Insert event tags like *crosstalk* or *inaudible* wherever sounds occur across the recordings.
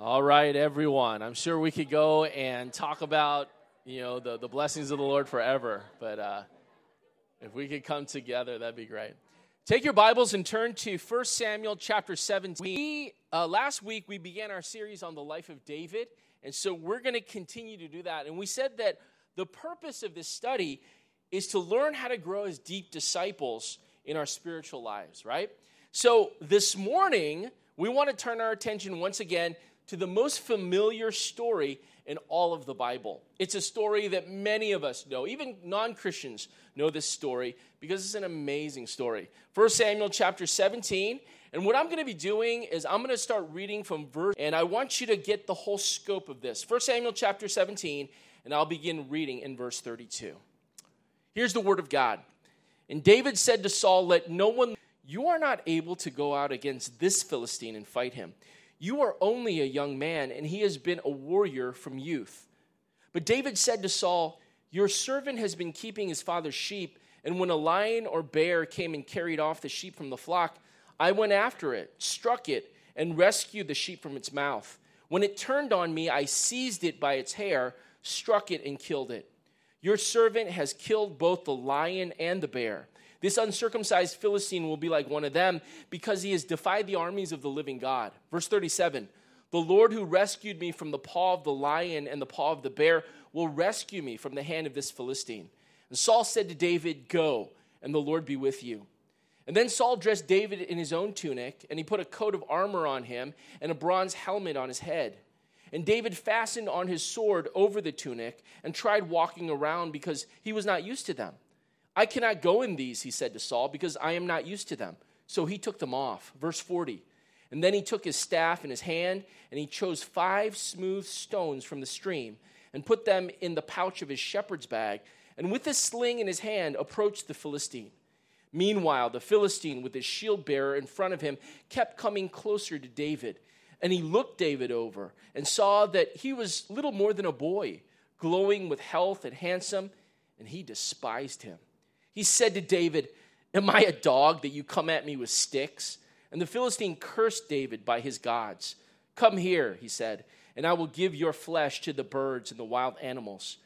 All right, everyone. I'm sure we could go and talk about, you know, the, the blessings of the Lord forever. But uh, if we could come together, that'd be great. Take your Bibles and turn to 1 Samuel chapter 17. We, uh, last week, we began our series on the life of David. And so we're going to continue to do that. And we said that the purpose of this study is to learn how to grow as deep disciples in our spiritual lives, right? So this morning, we want to turn our attention once again to the most familiar story in all of the Bible. It's a story that many of us know, even non Christians know this story because it's an amazing story. 1 Samuel chapter 17. And what I'm going to be doing is I'm going to start reading from verse, and I want you to get the whole scope of this. 1 Samuel chapter 17, and I'll begin reading in verse 32. Here's the word of God. And David said to Saul, Let no one, you are not able to go out against this Philistine and fight him you are only a young man, and he has been a warrior from youth. But David said to Saul, Your servant has been keeping his father's sheep, and when a lion or bear came and carried off the sheep from the flock, I went after it, struck it, and rescued the sheep from its mouth. When it turned on me, I seized it by its hair, struck it, and killed it. Your servant has killed both the lion and the bear. This uncircumcised Philistine will be like one of them because he has defied the armies of the living God. Verse 37 The Lord who rescued me from the paw of the lion and the paw of the bear will rescue me from the hand of this Philistine. And Saul said to David, Go, and the Lord be with you. And then Saul dressed David in his own tunic, and he put a coat of armor on him and a bronze helmet on his head. And David fastened on his sword over the tunic and tried walking around because he was not used to them. I cannot go in these, he said to Saul, because I am not used to them. So he took them off. Verse 40. And then he took his staff in his hand, and he chose five smooth stones from the stream, and put them in the pouch of his shepherd's bag, and with his sling in his hand approached the Philistine. Meanwhile, the Philistine, with his shield bearer in front of him, kept coming closer to David. And he looked David over and saw that he was little more than a boy, glowing with health and handsome, and he despised him. He said to David, Am I a dog that you come at me with sticks? And the Philistine cursed David by his gods. Come here, he said, and I will give your flesh to the birds and the wild animals.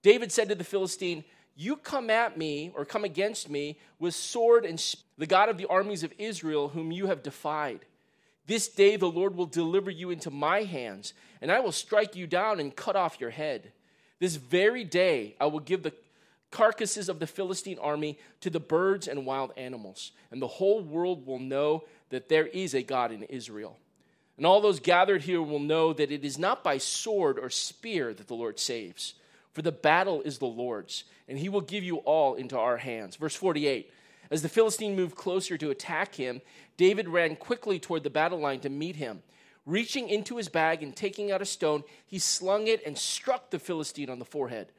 David said to the Philistine, You come at me or come against me with sword and sp- the God of the armies of Israel, whom you have defied. This day the Lord will deliver you into my hands, and I will strike you down and cut off your head. This very day I will give the carcasses of the Philistine army to the birds and wild animals, and the whole world will know that there is a God in Israel. And all those gathered here will know that it is not by sword or spear that the Lord saves, for the battle is the Lord's, and he will give you all into our hands. Verse 48 As the Philistine moved closer to attack him, David ran quickly toward the battle line to meet him. Reaching into his bag and taking out a stone, he slung it and struck the Philistine on the forehead.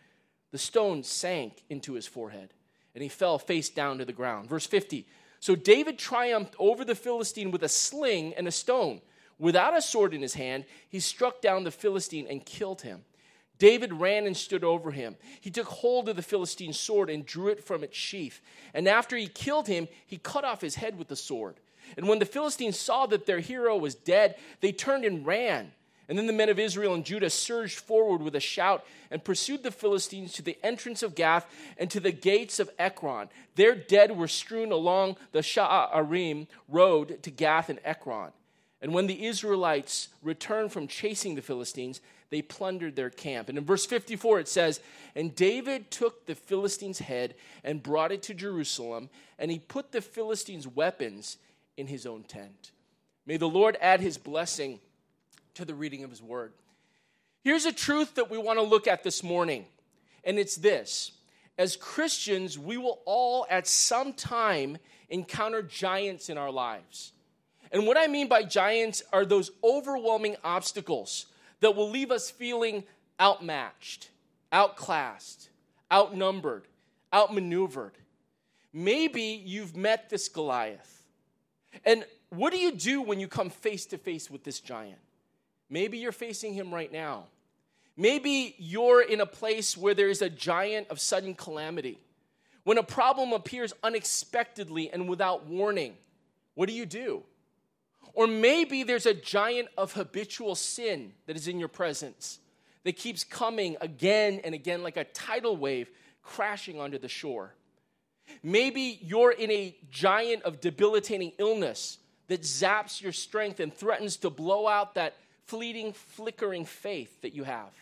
The stone sank into his forehead, and he fell face down to the ground. Verse 50 So David triumphed over the Philistine with a sling and a stone. Without a sword in his hand, he struck down the Philistine and killed him. David ran and stood over him. He took hold of the Philistine's sword and drew it from its sheath. And after he killed him, he cut off his head with the sword. And when the Philistines saw that their hero was dead, they turned and ran. And then the men of Israel and Judah surged forward with a shout and pursued the Philistines to the entrance of Gath and to the gates of Ekron. Their dead were strewn along the Shaaraim road to Gath and Ekron. And when the Israelites returned from chasing the Philistines, they plundered their camp. And in verse 54, it says, And David took the Philistines' head and brought it to Jerusalem, and he put the Philistines' weapons in his own tent. May the Lord add his blessing to the reading of his word. Here's a truth that we want to look at this morning, and it's this. As Christians, we will all at some time encounter giants in our lives. And what I mean by giants are those overwhelming obstacles that will leave us feeling outmatched, outclassed, outnumbered, outmaneuvered. Maybe you've met this Goliath. And what do you do when you come face to face with this giant? Maybe you're facing him right now. Maybe you're in a place where there is a giant of sudden calamity. When a problem appears unexpectedly and without warning, what do you do? Or maybe there's a giant of habitual sin that is in your presence that keeps coming again and again like a tidal wave crashing onto the shore. Maybe you're in a giant of debilitating illness that zaps your strength and threatens to blow out that fleeting, flickering faith that you have.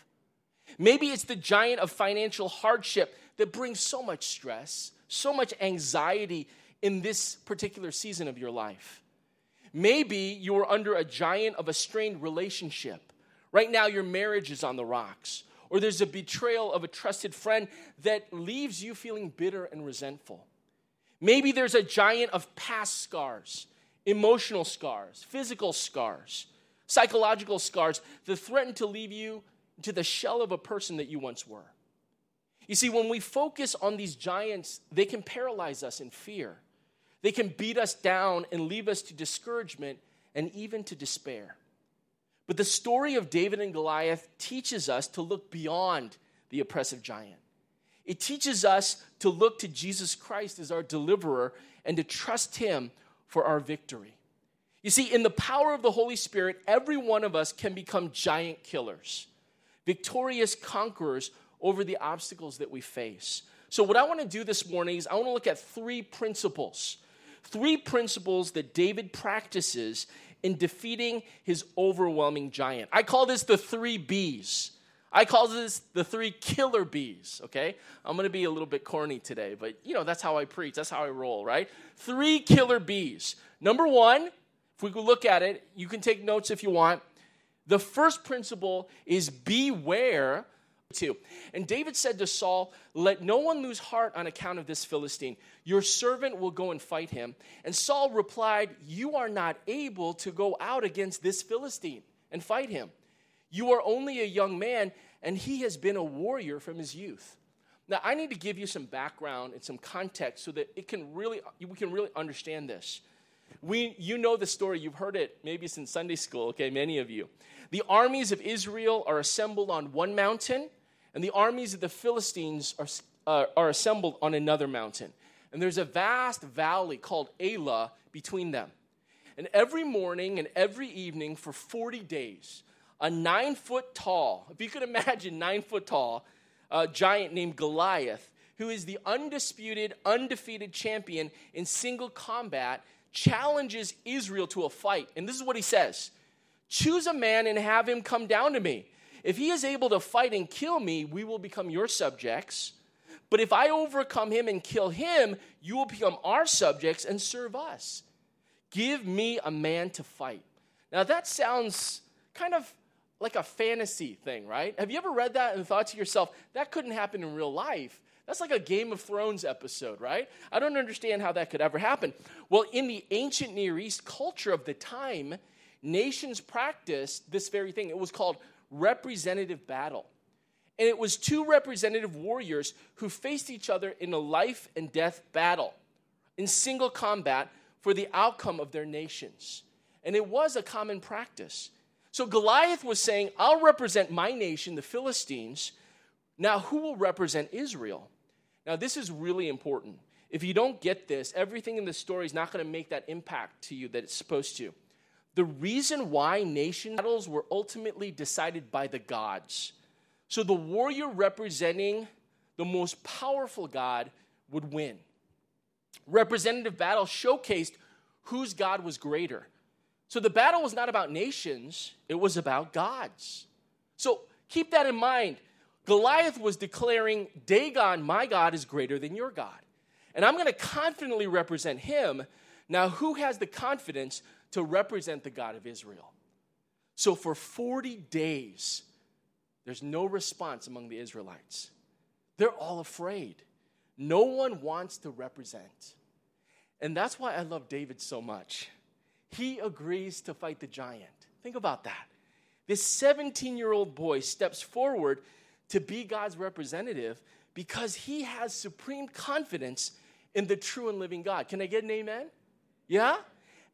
Maybe it's the giant of financial hardship that brings so much stress, so much anxiety in this particular season of your life. Maybe you are under a giant of a strained relationship. Right now, your marriage is on the rocks, or there's a betrayal of a trusted friend that leaves you feeling bitter and resentful. Maybe there's a giant of past scars, emotional scars, physical scars, psychological scars that threaten to leave you to the shell of a person that you once were. You see, when we focus on these giants, they can paralyze us in fear. They can beat us down and leave us to discouragement and even to despair. But the story of David and Goliath teaches us to look beyond the oppressive giant. It teaches us to look to Jesus Christ as our deliverer and to trust him for our victory. You see, in the power of the Holy Spirit, every one of us can become giant killers, victorious conquerors over the obstacles that we face. So, what I want to do this morning is I want to look at three principles three principles that David practices in defeating his overwhelming giant. I call this the three B's. I call this the three killer bees, okay? I'm gonna be a little bit corny today, but you know, that's how I preach, that's how I roll, right? Three killer bees. Number one, if we look at it, you can take notes if you want. The first principle is beware Two. And David said to Saul, Let no one lose heart on account of this Philistine. Your servant will go and fight him. And Saul replied, You are not able to go out against this Philistine and fight him. You are only a young man, and he has been a warrior from his youth. Now, I need to give you some background and some context so that it can really, we can really understand this. We, you know the story, you've heard it maybe since Sunday school, okay, many of you. The armies of Israel are assembled on one mountain and the armies of the Philistines are, uh, are assembled on another mountain. And there's a vast valley called Elah between them. And every morning and every evening for 40 days, a nine foot tall, if you could *laughs* imagine nine foot tall, uh, giant named Goliath, who is the undisputed, undefeated champion in single combat, challenges Israel to a fight. And this is what he says Choose a man and have him come down to me. If he is able to fight and kill me, we will become your subjects. But if I overcome him and kill him, you will become our subjects and serve us. Give me a man to fight. Now, that sounds kind of like a fantasy thing, right? Have you ever read that and thought to yourself, that couldn't happen in real life? That's like a Game of Thrones episode, right? I don't understand how that could ever happen. Well, in the ancient Near East culture of the time, nations practiced this very thing. It was called representative battle. And it was two representative warriors who faced each other in a life and death battle in single combat for the outcome of their nations. And it was a common practice. So Goliath was saying, I'll represent my nation, the Philistines. Now, who will represent Israel? Now, this is really important. If you don't get this, everything in the story is not going to make that impact to you that it's supposed to. The reason why nation battles were ultimately decided by the gods. So the warrior representing the most powerful god would win. Representative battle showcased whose God was greater. So the battle was not about nations, it was about gods. So keep that in mind. Goliath was declaring, Dagon, my God, is greater than your God. And I'm going to confidently represent him. Now, who has the confidence to represent the God of Israel. So for 40 days, there's no response among the Israelites. They're all afraid. No one wants to represent. And that's why I love David so much. He agrees to fight the giant. Think about that. This 17 year old boy steps forward to be God's representative because he has supreme confidence in the true and living God. Can I get an amen? Yeah?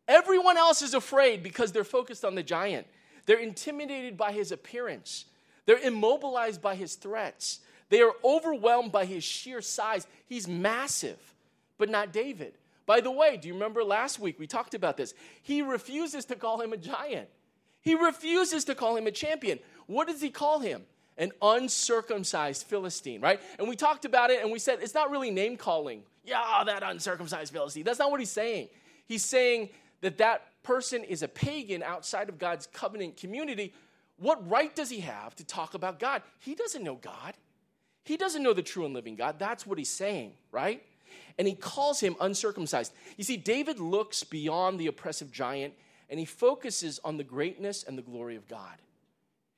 Everyone else is afraid because they're focused on the giant. They're intimidated by his appearance. They're immobilized by his threats. They are overwhelmed by his sheer size. He's massive, but not David. By the way, do you remember last week we talked about this? He refuses to call him a giant. He refuses to call him a champion. What does he call him? An uncircumcised Philistine, right? And we talked about it and we said it's not really name calling. Yeah, that uncircumcised Philistine. That's not what he's saying. He's saying that that person is a pagan outside of God's covenant community. What right does he have to talk about God? He doesn't know God. He doesn't know the true and living God. That's what he's saying, right? And he calls him uncircumcised. You see, David looks beyond the oppressive giant and he focuses on the greatness and the glory of God.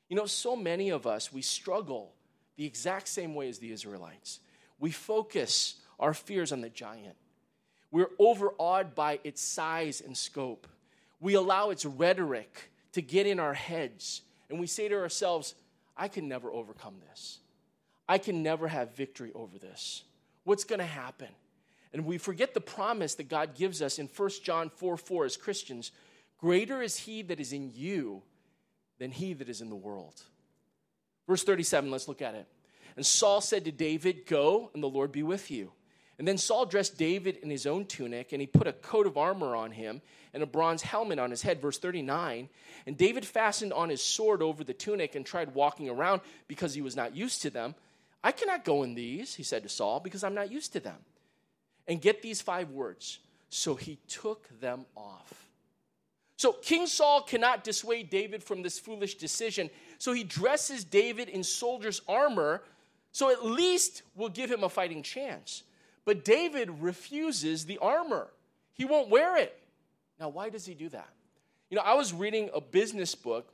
You know, so many of us, we struggle the exact same way as the Israelites. We focus our fears on the giant. We're overawed by its size and scope. We allow its rhetoric to get in our heads, and we say to ourselves, I can never overcome this. I can never have victory over this. What's going to happen? And we forget the promise that God gives us in 1 John 4 4 as Christians Greater is he that is in you than he that is in the world. Verse 37, let's look at it. And Saul said to David, Go, and the Lord be with you. And then Saul dressed David in his own tunic, and he put a coat of armor on him and a bronze helmet on his head. Verse 39. And David fastened on his sword over the tunic and tried walking around because he was not used to them. I cannot go in these, he said to Saul, because I'm not used to them. And get these five words. So he took them off. So King Saul cannot dissuade David from this foolish decision. So he dresses David in soldier's armor, so at least will give him a fighting chance. But David refuses the armor. He won't wear it. Now, why does he do that? You know, I was reading a business book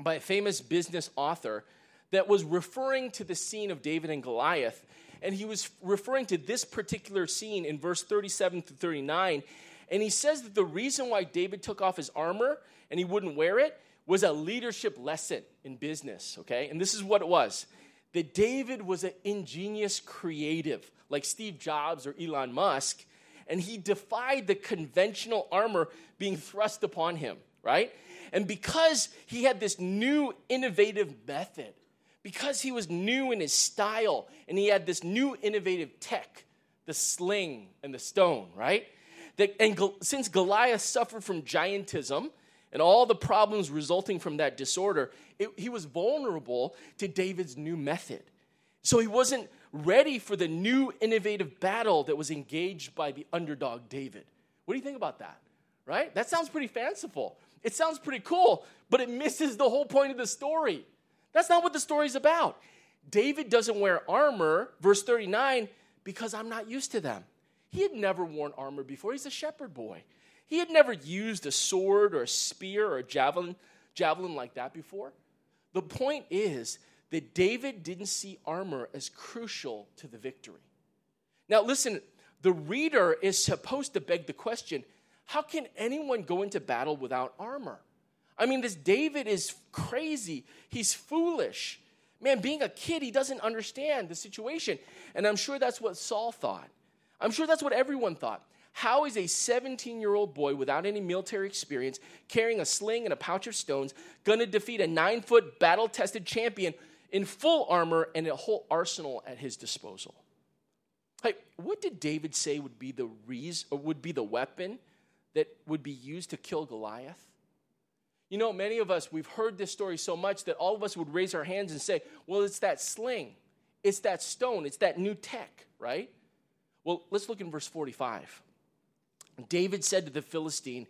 by a famous business author that was referring to the scene of David and Goliath. And he was referring to this particular scene in verse 37 to 39. And he says that the reason why David took off his armor and he wouldn't wear it was a leadership lesson in business, okay? And this is what it was that David was an ingenious creative, like Steve Jobs or Elon Musk, and he defied the conventional armor being thrust upon him, right? And because he had this new innovative method, because he was new in his style, and he had this new innovative tech, the sling and the stone, right? That, and since Goliath suffered from giantism and all the problems resulting from that disorder, it, he was vulnerable to David's new method. So he wasn't ready for the new innovative battle that was engaged by the underdog David. What do you think about that? Right? That sounds pretty fanciful. It sounds pretty cool, but it misses the whole point of the story. That's not what the story's about. David doesn't wear armor, verse 39, because I'm not used to them. He had never worn armor before. He's a shepherd boy. He had never used a sword or a spear or a javelin, javelin like that before. The point is that David didn't see armor as crucial to the victory. Now, listen, the reader is supposed to beg the question how can anyone go into battle without armor? I mean, this David is crazy. He's foolish. Man, being a kid, he doesn't understand the situation. And I'm sure that's what Saul thought. I'm sure that's what everyone thought. How is a 17 year old boy without any military experience, carrying a sling and a pouch of stones, going to defeat a nine foot battle tested champion in full armor and a whole arsenal at his disposal? Hey, what did David say would be the reason, or would be the weapon that would be used to kill Goliath? You know, many of us, we've heard this story so much that all of us would raise our hands and say, well, it's that sling, it's that stone, it's that new tech, right? Well, let's look in verse 45. David said to the Philistine,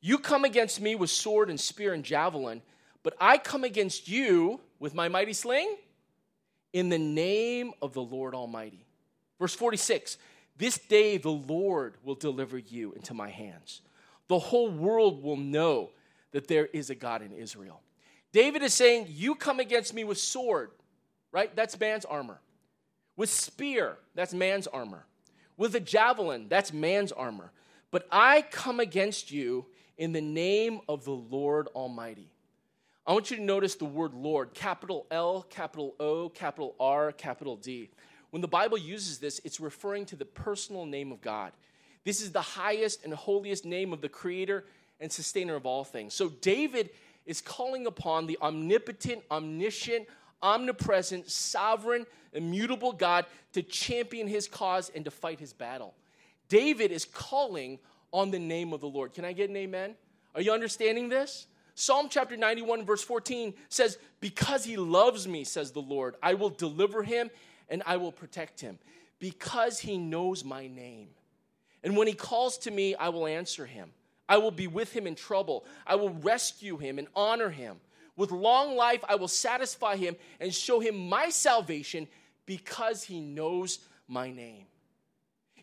You come against me with sword and spear and javelin, but I come against you with my mighty sling in the name of the Lord Almighty. Verse 46 This day the Lord will deliver you into my hands. The whole world will know that there is a God in Israel. David is saying, You come against me with sword, right? That's man's armor. With spear, that's man's armor with a javelin. That's man's armor. But I come against you in the name of the Lord Almighty. I want you to notice the word Lord, capital L, capital O, capital R, capital D. When the Bible uses this, it's referring to the personal name of God. This is the highest and holiest name of the creator and sustainer of all things. So David is calling upon the omnipotent, omniscient, omnipresent, sovereign, immutable God to champion his cause and to fight his battle. David is calling on the name of the Lord. Can I get an amen? Are you understanding this? Psalm chapter 91, verse 14 says, Because he loves me, says the Lord, I will deliver him and I will protect him, because he knows my name. And when he calls to me, I will answer him. I will be with him in trouble. I will rescue him and honor him. With long life, I will satisfy him and show him my salvation because he knows my name.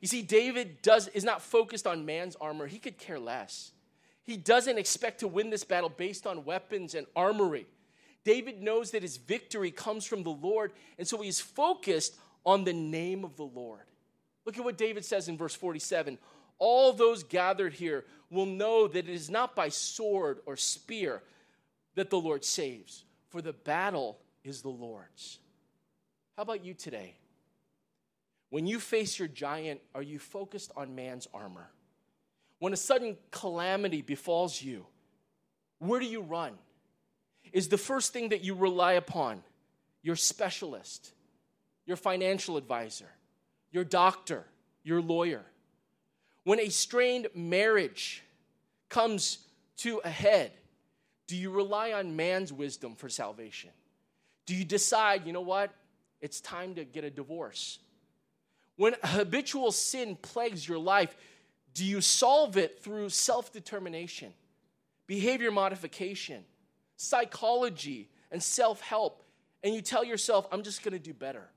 You see, David does, is not focused on man's armor, he could care less. He doesn't expect to win this battle based on weapons and armory. David knows that his victory comes from the Lord, and so he is focused on the name of the Lord. Look at what David says in verse 47 All those gathered here will know that it is not by sword or spear that the Lord saves, for the battle is the Lord's. How about you today? When you face your giant, are you focused on man's armor? When a sudden calamity befalls you, where do you run? Is the first thing that you rely upon your specialist, your financial advisor, your doctor, your lawyer? When a strained marriage comes to a head, do you rely on man's wisdom for salvation? Do you decide, you know what? It's time to get a divorce. When habitual sin plagues your life, do you solve it through self determination, behavior modification, psychology, and self help? And you tell yourself, I'm just to do better.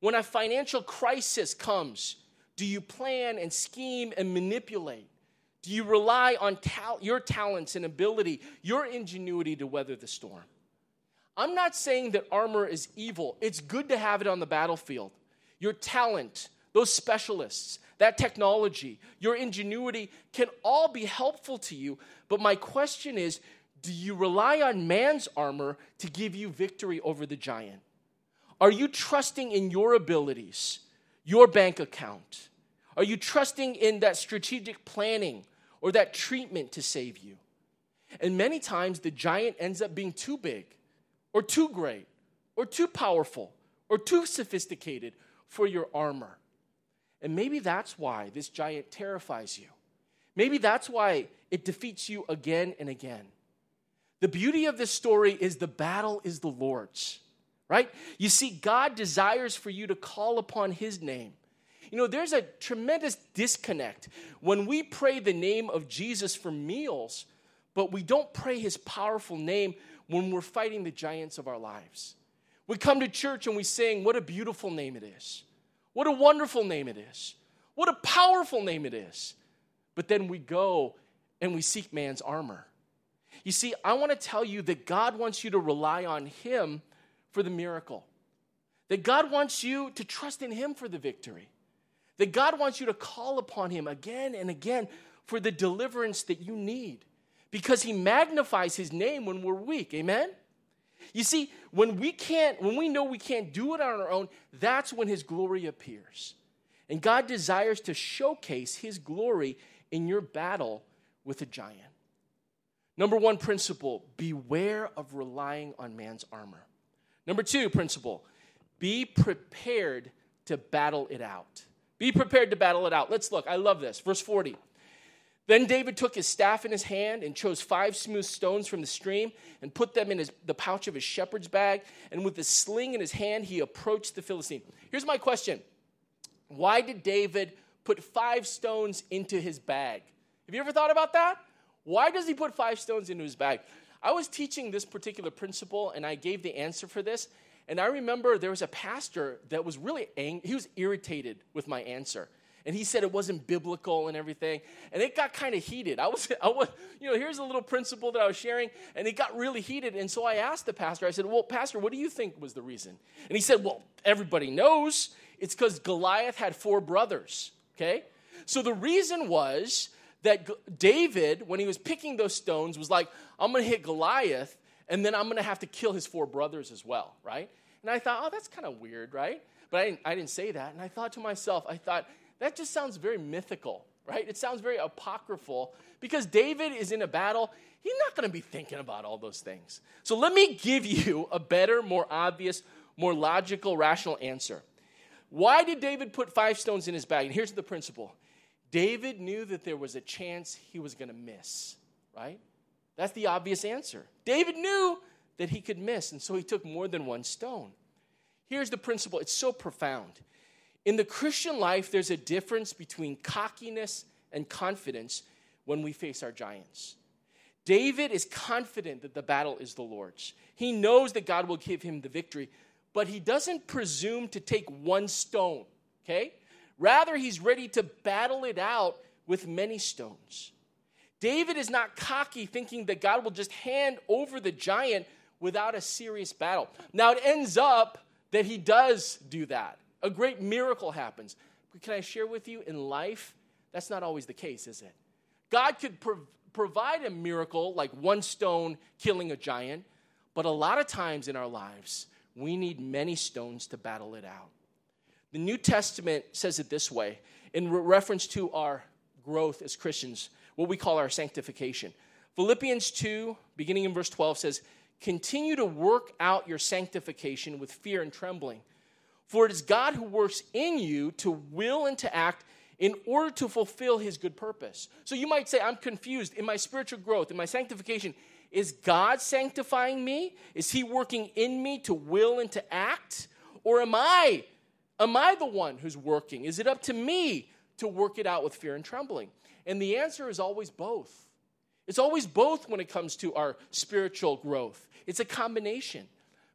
When a financial crisis comes, do you plan and scheme and manipulate? Do you rely on your talents and ability, your ingenuity to weather the storm? I'm not saying that armor is evil. It's good to have it on the battlefield. Your talent, those specialists, that technology, your ingenuity can all be helpful to you. But my question is do you rely on man's armor to give you victory over the giant? Are you trusting in your abilities, your bank account? Are you trusting in that strategic planning or that treatment to save you? And many times the giant ends up being too big or too great or too powerful or too sophisticated for your armor. And maybe that's why this giant terrifies you. Maybe that's why it defeats you again and again. The beauty of this story is the battle is the Lord's, right? You see, God desires for you to call upon His name. You know, there's a tremendous disconnect when we pray the name of Jesus for meals, but we don't pray His powerful name when we're fighting the giants of our lives. We come to church and we sing, What a beautiful name it is. What a wonderful name it is. What a powerful name it is. But then we go and we seek man's armor. You see, I want to tell you that God wants you to rely on Him for the miracle, that God wants you to trust in Him for the victory, that God wants you to call upon Him again and again for the deliverance that you need because He magnifies His name when we're weak. Amen? You see, when we can't, when we know we can't do it on our own, that's when his glory appears. And God desires to showcase his glory in your battle with a giant. Number one principle beware of relying on man's armor. Number two principle be prepared to battle it out. Be prepared to battle it out. Let's look. I love this. Verse 40. Then David took his staff in his hand and chose five smooth stones from the stream and put them in his, the pouch of his shepherd's bag. And with the sling in his hand, he approached the Philistine. Here's my question Why did David put five stones into his bag? Have you ever thought about that? Why does he put five stones into his bag? I was teaching this particular principle and I gave the answer for this. And I remember there was a pastor that was really angry. He was irritated with my answer and he said it wasn't biblical and everything and it got kind of heated i was i was you know here's a little principle that i was sharing and it got really heated and so i asked the pastor i said well pastor what do you think was the reason and he said well everybody knows it's because goliath had four brothers okay so the reason was that david when he was picking those stones was like i'm going to hit goliath and then i'm going to have to kill his four brothers as well right and i thought oh that's kind of weird right but I didn't, I didn't say that and i thought to myself i thought that just sounds very mythical, right? It sounds very apocryphal because David is in a battle. He's not going to be thinking about all those things. So let me give you a better, more obvious, more logical, rational answer. Why did David put five stones in his bag? And here's the principle David knew that there was a chance he was going to miss, right? That's the obvious answer. David knew that he could miss, and so he took more than one stone. Here's the principle it's so profound. In the Christian life, there's a difference between cockiness and confidence when we face our giants. David is confident that the battle is the Lord's. He knows that God will give him the victory, but he doesn't presume to take one stone, okay? Rather, he's ready to battle it out with many stones. David is not cocky, thinking that God will just hand over the giant without a serious battle. Now, it ends up that he does do that. A great miracle happens. But can I share with you, in life, that's not always the case, is it? God could pro- provide a miracle like one stone killing a giant, but a lot of times in our lives, we need many stones to battle it out. The New Testament says it this way in re- reference to our growth as Christians, what we call our sanctification. Philippians 2, beginning in verse 12, says, Continue to work out your sanctification with fear and trembling. For it is God who works in you to will and to act in order to fulfill his good purpose. So you might say, I'm confused. In my spiritual growth, in my sanctification, is God sanctifying me? Is he working in me to will and to act? Or am I Am I the one who's working? Is it up to me to work it out with fear and trembling? And the answer is always both. It's always both when it comes to our spiritual growth. It's a combination.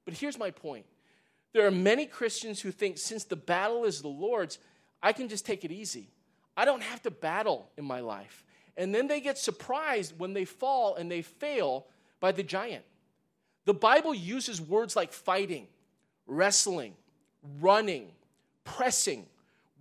But here's my point there are many Christians who think since the battle is the Lord's, I can just take it easy. I don't have to battle in my life. And then they get surprised when they fall and they fail by the giant. The Bible uses words like fighting, wrestling, running, pressing,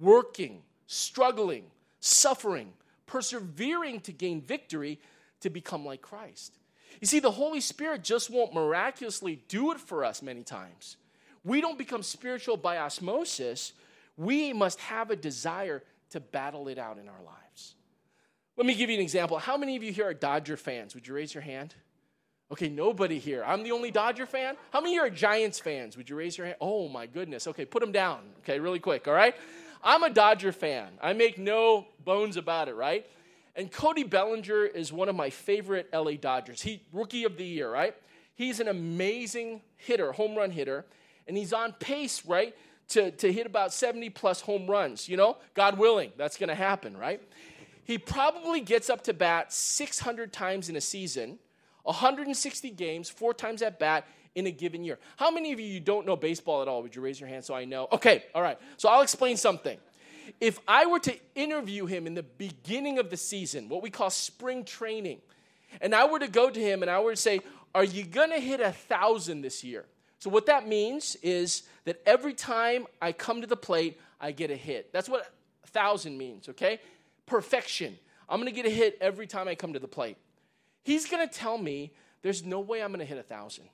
working, struggling, suffering, persevering to gain victory to become like Christ. You see, the Holy Spirit just won't miraculously do it for us many times. We don't become spiritual by osmosis. We must have a desire to battle it out in our lives. Let me give you an example. How many of you here are Dodger fans? Would you raise your hand? Okay, nobody here. I'm the only Dodger fan. How many of you are Giants fans? Would you raise your hand? Oh my goodness. Okay, put them down. Okay, really quick, all right? I'm a Dodger fan. I make no bones about it, right? And Cody Bellinger is one of my favorite LA Dodgers. He rookie of the year, right? He's an amazing hitter, home run hitter, and he's on pace, right, to, to hit about 70 plus home runs. You know, God willing, that's to happen, right? He probably gets up to bat 600 times in a season 160 games, four times at bat in a given year. How many of you, you don't know baseball at all? Would you raise your hand so I know? Okay, all right. So I'll explain something. If I were to interview him in the beginning of the season, what we call spring training, and I were to go to him and I were to say, Are you going to hit a thousand this year? So, what that means is that every time I come to the plate, I get a hit. That's what thousand means, okay? Perfection. I'm to get a hit every time I come to the plate. He's going to tell me there's no way I'm going to hit a thousand.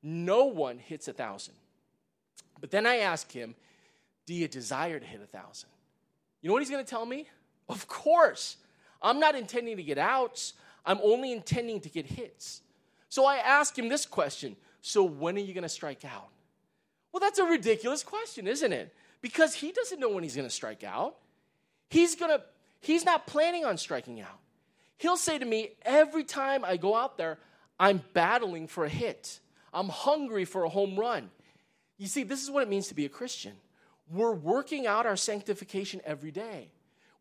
No one hits a thousand. But then I ask him, Do you desire to hit a thousand? You know what he's going to tell me? Of course. I'm not intending to get outs, I'm only intending to get hits. So I ask him this question So when are you going to strike out? Well, that's a ridiculous question, isn't it? Because he doesn't know when he's going to strike out. He's going to he's not planning on striking out. He'll say to me, every time I go out there, I'm battling for a hit. I'm hungry for a home run. You see, this is what it means to be a Christian. We're working out our sanctification every day.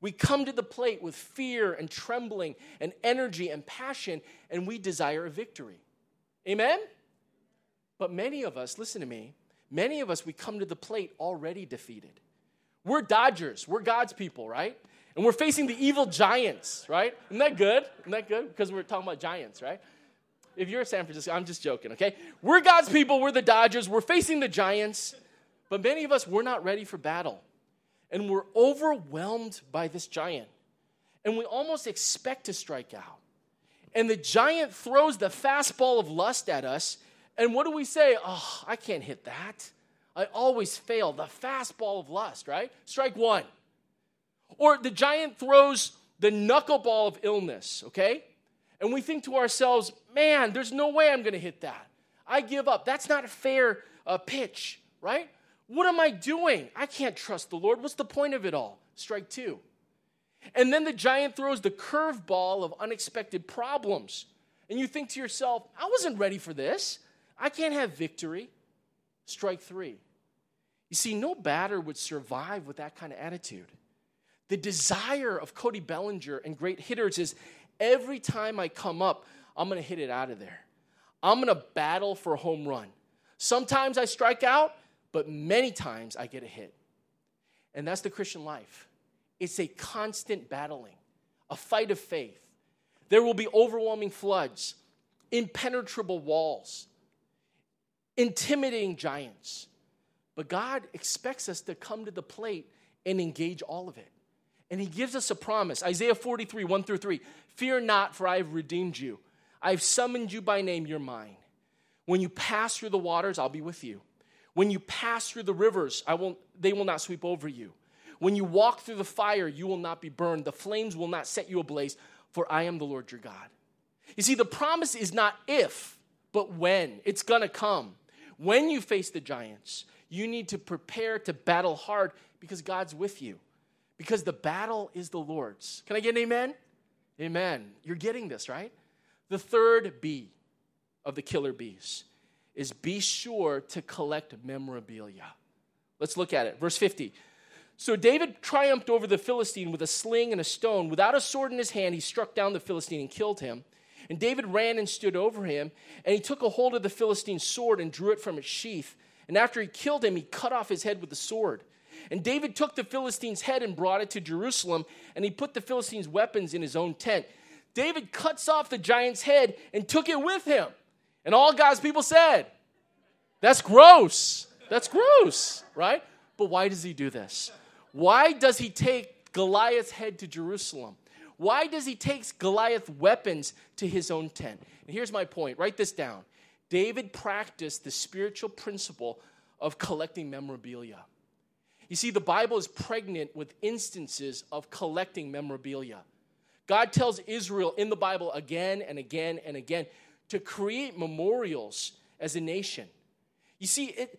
We come to the plate with fear and trembling and energy and passion, and we desire a victory. Amen? But many of us, listen to me, many of us, we come to the plate already defeated. We're Dodgers, we're God's people, right? And we're facing the evil giants, right? Isn't that good? Isn't that good? Because we're talking about giants, right? If you're San Francisco, I'm just joking, okay? We're God's people, we're the Dodgers, we're facing the giants, but many of us, we're not ready for battle. And we're overwhelmed by this giant. And we almost expect to strike out. And the giant throws the fastball of lust at us. And what do we say? Oh, I can't hit that. I always fail. The fastball of lust, right? Strike one. Or the giant throws the knuckleball of illness, okay? And we think to ourselves, man, there's no way I'm to hit that. I give up. That's not a fair uh, pitch, right? What am I doing? I can't trust the Lord. What's the point of it all? Strike two. And then the giant throws the curveball of unexpected problems. And you think to yourself, I wasn't ready for this. I can't have victory. Strike three. You see, no batter would survive with that kind of attitude. The desire of Cody Bellinger and great hitters is every time I come up, I'm going to hit it out of there. I'm going to battle for a home run. Sometimes I strike out, but many times I get a hit. And that's the Christian life. It's a constant battling, a fight of faith. There will be overwhelming floods, impenetrable walls, intimidating giants. But God expects us to come to the plate and engage all of it. And He gives us a promise Isaiah 43, 1 through 3. Fear not, for I have redeemed you. I have summoned you by name, you're mine. When you pass through the waters, I'll be with you. When you pass through the rivers, I will, they will not sweep over you. When you walk through the fire, you will not be burned. The flames will not set you ablaze, for I am the Lord your God. You see, the promise is not if, but when. It's gonna come. When you face the giants, you need to prepare to battle hard because God's with you. Because the battle is the Lord's. Can I get an amen? Amen. You're getting this, right? The third B of the killer bees is be sure to collect memorabilia. Let's look at it. Verse 50. So David triumphed over the Philistine with a sling and a stone. Without a sword in his hand, he struck down the Philistine and killed him. And David ran and stood over him, and he took a hold of the Philistine's sword and drew it from its sheath. And after he killed him, he cut off his head with the sword. And David took the Philistine's head and brought it to Jerusalem, and he put the Philistine's weapons in his own tent. David cuts off the giant's head and took it with him. And all God's people said, That's gross. That's gross, right? But why does he do this? Why does he take Goliath's head to Jerusalem? Why does he take Goliath's weapons to his own tent? And here's my point write this down. David practiced the spiritual principle of collecting memorabilia. You see, the Bible is pregnant with instances of collecting memorabilia. God tells Israel in the Bible again and again and again to create memorials as a nation. You see, it,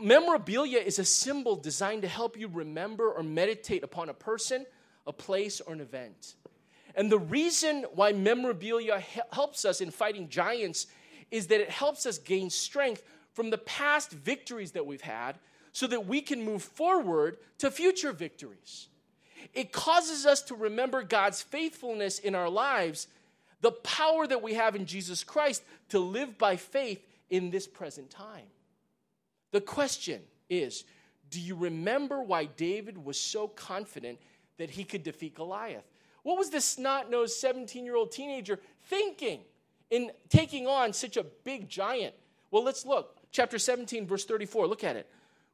memorabilia is a symbol designed to help you remember or meditate upon a person, a place, or an event. And the reason why memorabilia helps us in fighting giants is that it helps us gain strength from the past victories that we've had so that we can move forward to future victories. It causes us to remember God's faithfulness in our lives, the power that we have in Jesus Christ to live by faith in this present time. The question is do you remember why David was so confident that he could defeat Goliath? What was this snot nosed 17 year old teenager thinking in taking on such a big giant? Well, let's look. Chapter 17, verse 34. Look at it.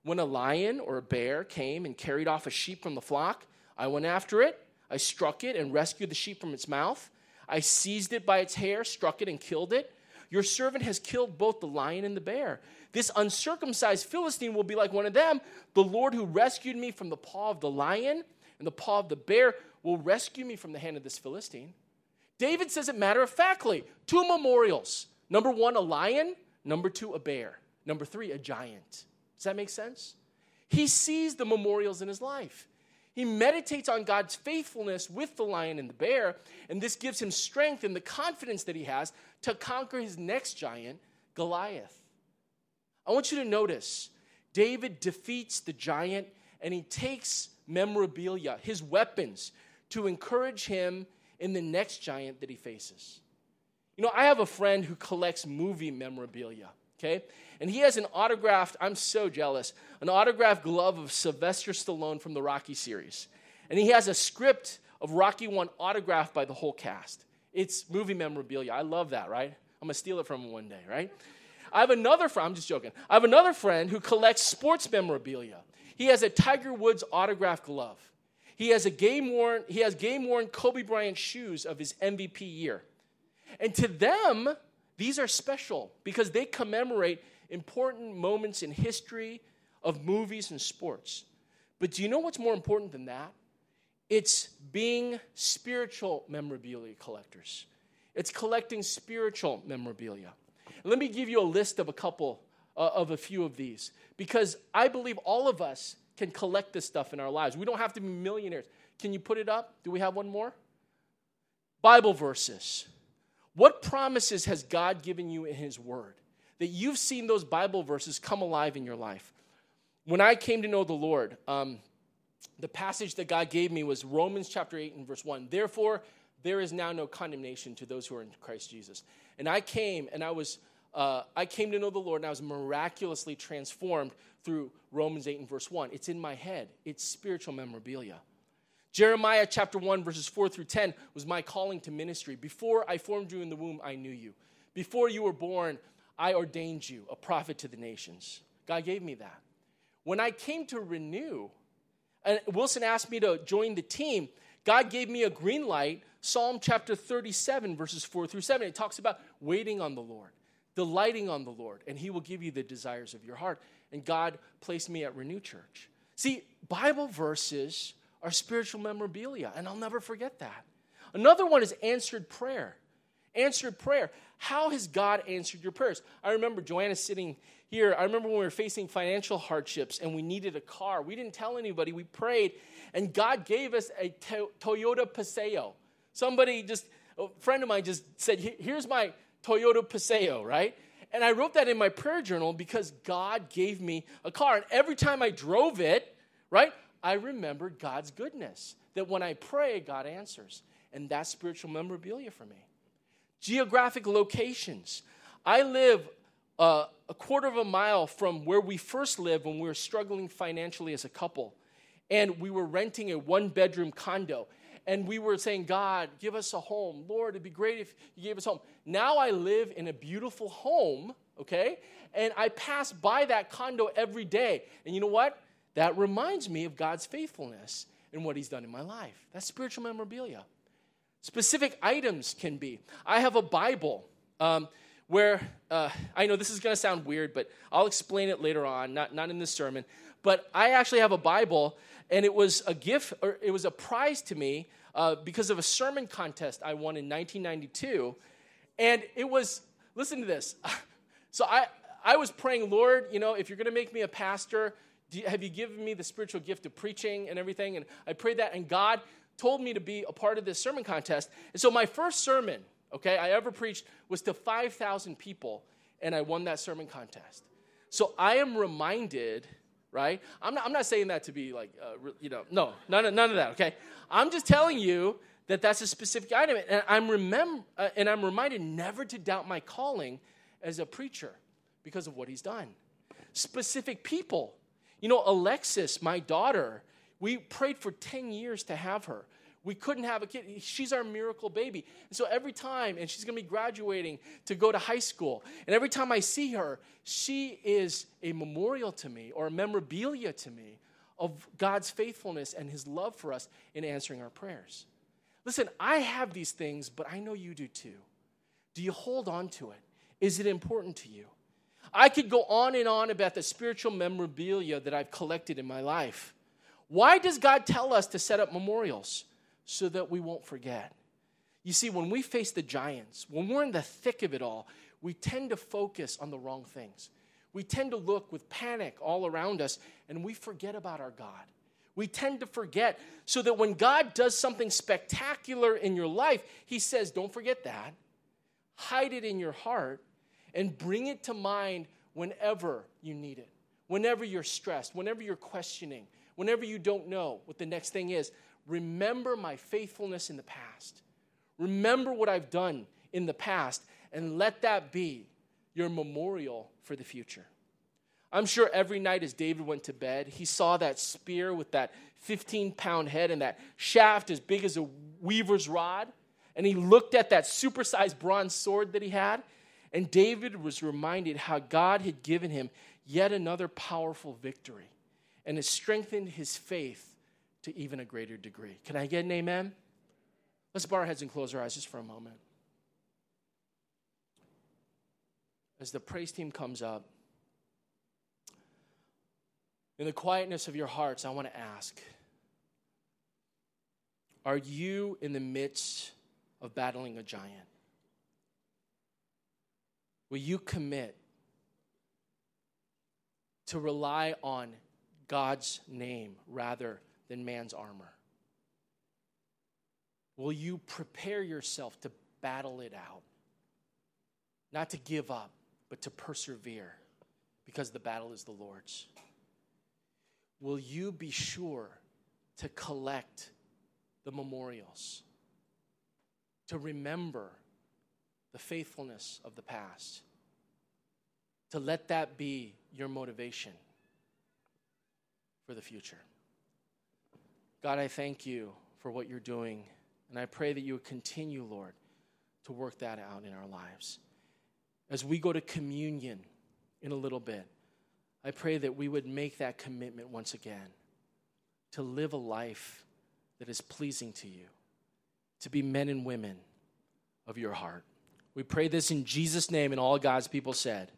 When a lion or a bear came and carried off a sheep from the flock, I went after it. I struck it and rescued the sheep from its mouth. I seized it by its hair, struck it, and killed it. Your servant has killed both the lion and the bear. This uncircumcised Philistine will be like one of them. The Lord who rescued me from the paw of the lion and the paw of the bear will rescue me from the hand of this Philistine. David says it matter of factly two memorials. Number one, a lion. Number two, a bear. Number three, a giant. Does that make sense? He sees the memorials in his life. He meditates on God's faithfulness with the lion and the bear, and this gives him strength and the confidence that he has to conquer his next giant, Goliath. I want you to notice David defeats the giant and he takes memorabilia, his weapons, to encourage him in the next giant that he faces. You know, I have a friend who collects movie memorabilia, okay? And he has an autographed, I'm so jealous, an autographed glove of Sylvester Stallone from the Rocky series. And he has a script of Rocky 1 autographed by the whole cast. It's movie memorabilia. I love that, right? I'm gonna steal it from him one day, right? I have another friend, I'm just joking. I have another friend who collects sports memorabilia. He has a Tiger Woods autographed glove. He has a game worn, he has game worn Kobe Bryant shoes of his MVP year. And to them, these are special because they commemorate important moments in history of movies and sports. But do you know what's more important than that? It's being spiritual memorabilia collectors. It's collecting spiritual memorabilia. Let me give you a list of a couple uh, of a few of these because I believe all of us can collect this stuff in our lives. We don't have to be millionaires. can you put it up? Do we have one more? Bible verses. What promises has God given you in His Word? That you've seen those Bible verses come alive in your life. When I came to know the Lord, um, the passage that God gave me was Romans chapter 8 and verse 1. Therefore, there is now no condemnation to those who are in Christ Jesus. And I came and I was uh, I came to know the Lord and I was miraculously transformed through Romans 8 and verse 1. It's in my head, it's spiritual memorabilia. Jeremiah chapter 1, verses 4 through 10 was my calling to ministry. Before I formed you in the womb, I knew you. Before you were born, I ordained you a prophet to the nations. God gave me that. When I came to renew, and Wilson asked me to join the team, God gave me a green light. Psalm chapter 37, verses 4 through 7. It talks about waiting on the Lord, delighting on the Lord, and He will give you the desires of your heart. And God placed me at Renew Church. See, Bible verses are spiritual memorabilia, and I'll never forget that. Another one is answered prayer. Answered prayer. How has God answered your prayers? I remember Joanna sitting here. I remember when we were facing financial hardships and we needed a car. We didn't tell anybody. We prayed, and God gave us a Toyota Paseo. Somebody just, a friend of mine just said, Here's my Toyota Paseo, right? And I wrote that in my prayer journal because God gave me a car. And every time I drove it, right, I remembered God's goodness. That when I pray, God answers. And that's spiritual memorabilia for me. Geographic locations. I live uh, a quarter of a mile from where we first lived when we were struggling financially as a couple. And we were renting a one bedroom condo. And we were saying, God, give us a home. Lord, it'd be great if you gave us home. Now I live in a beautiful home, okay? And I pass by that condo every day. And you know what? That reminds me of God's faithfulness and what He's done in my life. That's spiritual memorabilia. Specific items can be. I have a Bible um, where uh, I know this is going to sound weird, but I'll explain it later on, not, not in this sermon. But I actually have a Bible, and it was a gift, or it was a prize to me uh, because of a sermon contest I won in 1992. And it was, listen to this. *laughs* So I, I was praying, Lord, you know, if you're going to make me a pastor, you, have you given me the spiritual gift of preaching and everything? And I prayed that, and God told me to be a part of this sermon contest. And so my first sermon, okay, I ever preached was to 5,000 people, and I won that sermon contest. So I am reminded, right? I'm not, I'm not saying that to be like, uh, you know, no, none of, none of that, okay? I'm just telling you that that's a specific item. And I'm, remem- uh, and I'm reminded never to doubt my calling as a preacher because of what he's done. Specific people you know, Alexis, my daughter, we prayed for 10 years to have her. We couldn't have a kid. She's our miracle baby. And so every time, and she's going to be graduating to go to high school, and every time I see her, she is a memorial to me or a memorabilia to me of God's faithfulness and his love for us in answering our prayers. Listen, I have these things, but I know you do too. Do you hold on to it? Is it important to you? I could go on and on about the spiritual memorabilia that I've collected in my life. Why does God tell us to set up memorials? So that we won't forget. You see, when we face the giants, when we're in the thick of it all, we tend to focus on the wrong things. We tend to look with panic all around us and we forget about our God. We tend to forget so that when God does something spectacular in your life, He says, Don't forget that. Hide it in your heart and bring it to mind whenever you need it, whenever you're stressed, whenever you're questioning, whenever you don't know what the next thing is. Remember my faithfulness in the past. Remember what I've done in the past, and let that be your memorial for the future. I'm sure every night as David went to bed, he saw that spear with that 15 pound head and that shaft as big as a weaver's rod. And he looked at that supersized bronze sword that he had, and David was reminded how God had given him yet another powerful victory and has strengthened his faith to even a greater degree. Can I get an amen? Let's bow our heads and close our eyes just for a moment. As the praise team comes up, in the quietness of your hearts, I want to ask Are you in the midst of battling a giant? Will you commit to rely on God's name rather than man's armor? will you prepare yourself to battle it out? Not to give up, but to persevere because the battle is the Lord's. Will you be sure to collect the memorials, to remember the faithfulness of the past, to let that be your motivation for the future? God, I thank you for what you're doing, and I pray that you would continue, Lord, to work that out in our lives. As we go to communion in a little bit, I pray that we would make that commitment once again to live a life that is pleasing to you, to be men and women of your heart. We pray this in Jesus' name, and all God's people said.